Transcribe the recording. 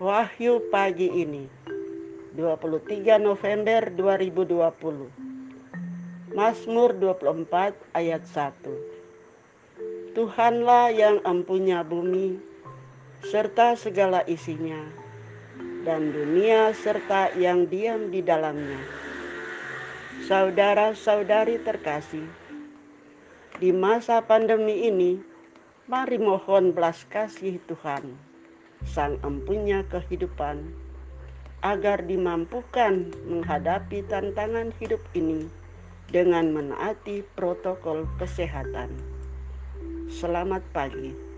Wahyu pagi ini 23 November 2020 Mazmur 24 ayat 1 Tuhanlah yang empunya bumi serta segala isinya dan dunia serta yang diam di dalamnya. Saudara-saudari terkasih di masa pandemi ini mari mohon belas kasih Tuhan Sang empunya kehidupan, agar dimampukan menghadapi tantangan hidup ini dengan menaati protokol kesehatan. Selamat pagi.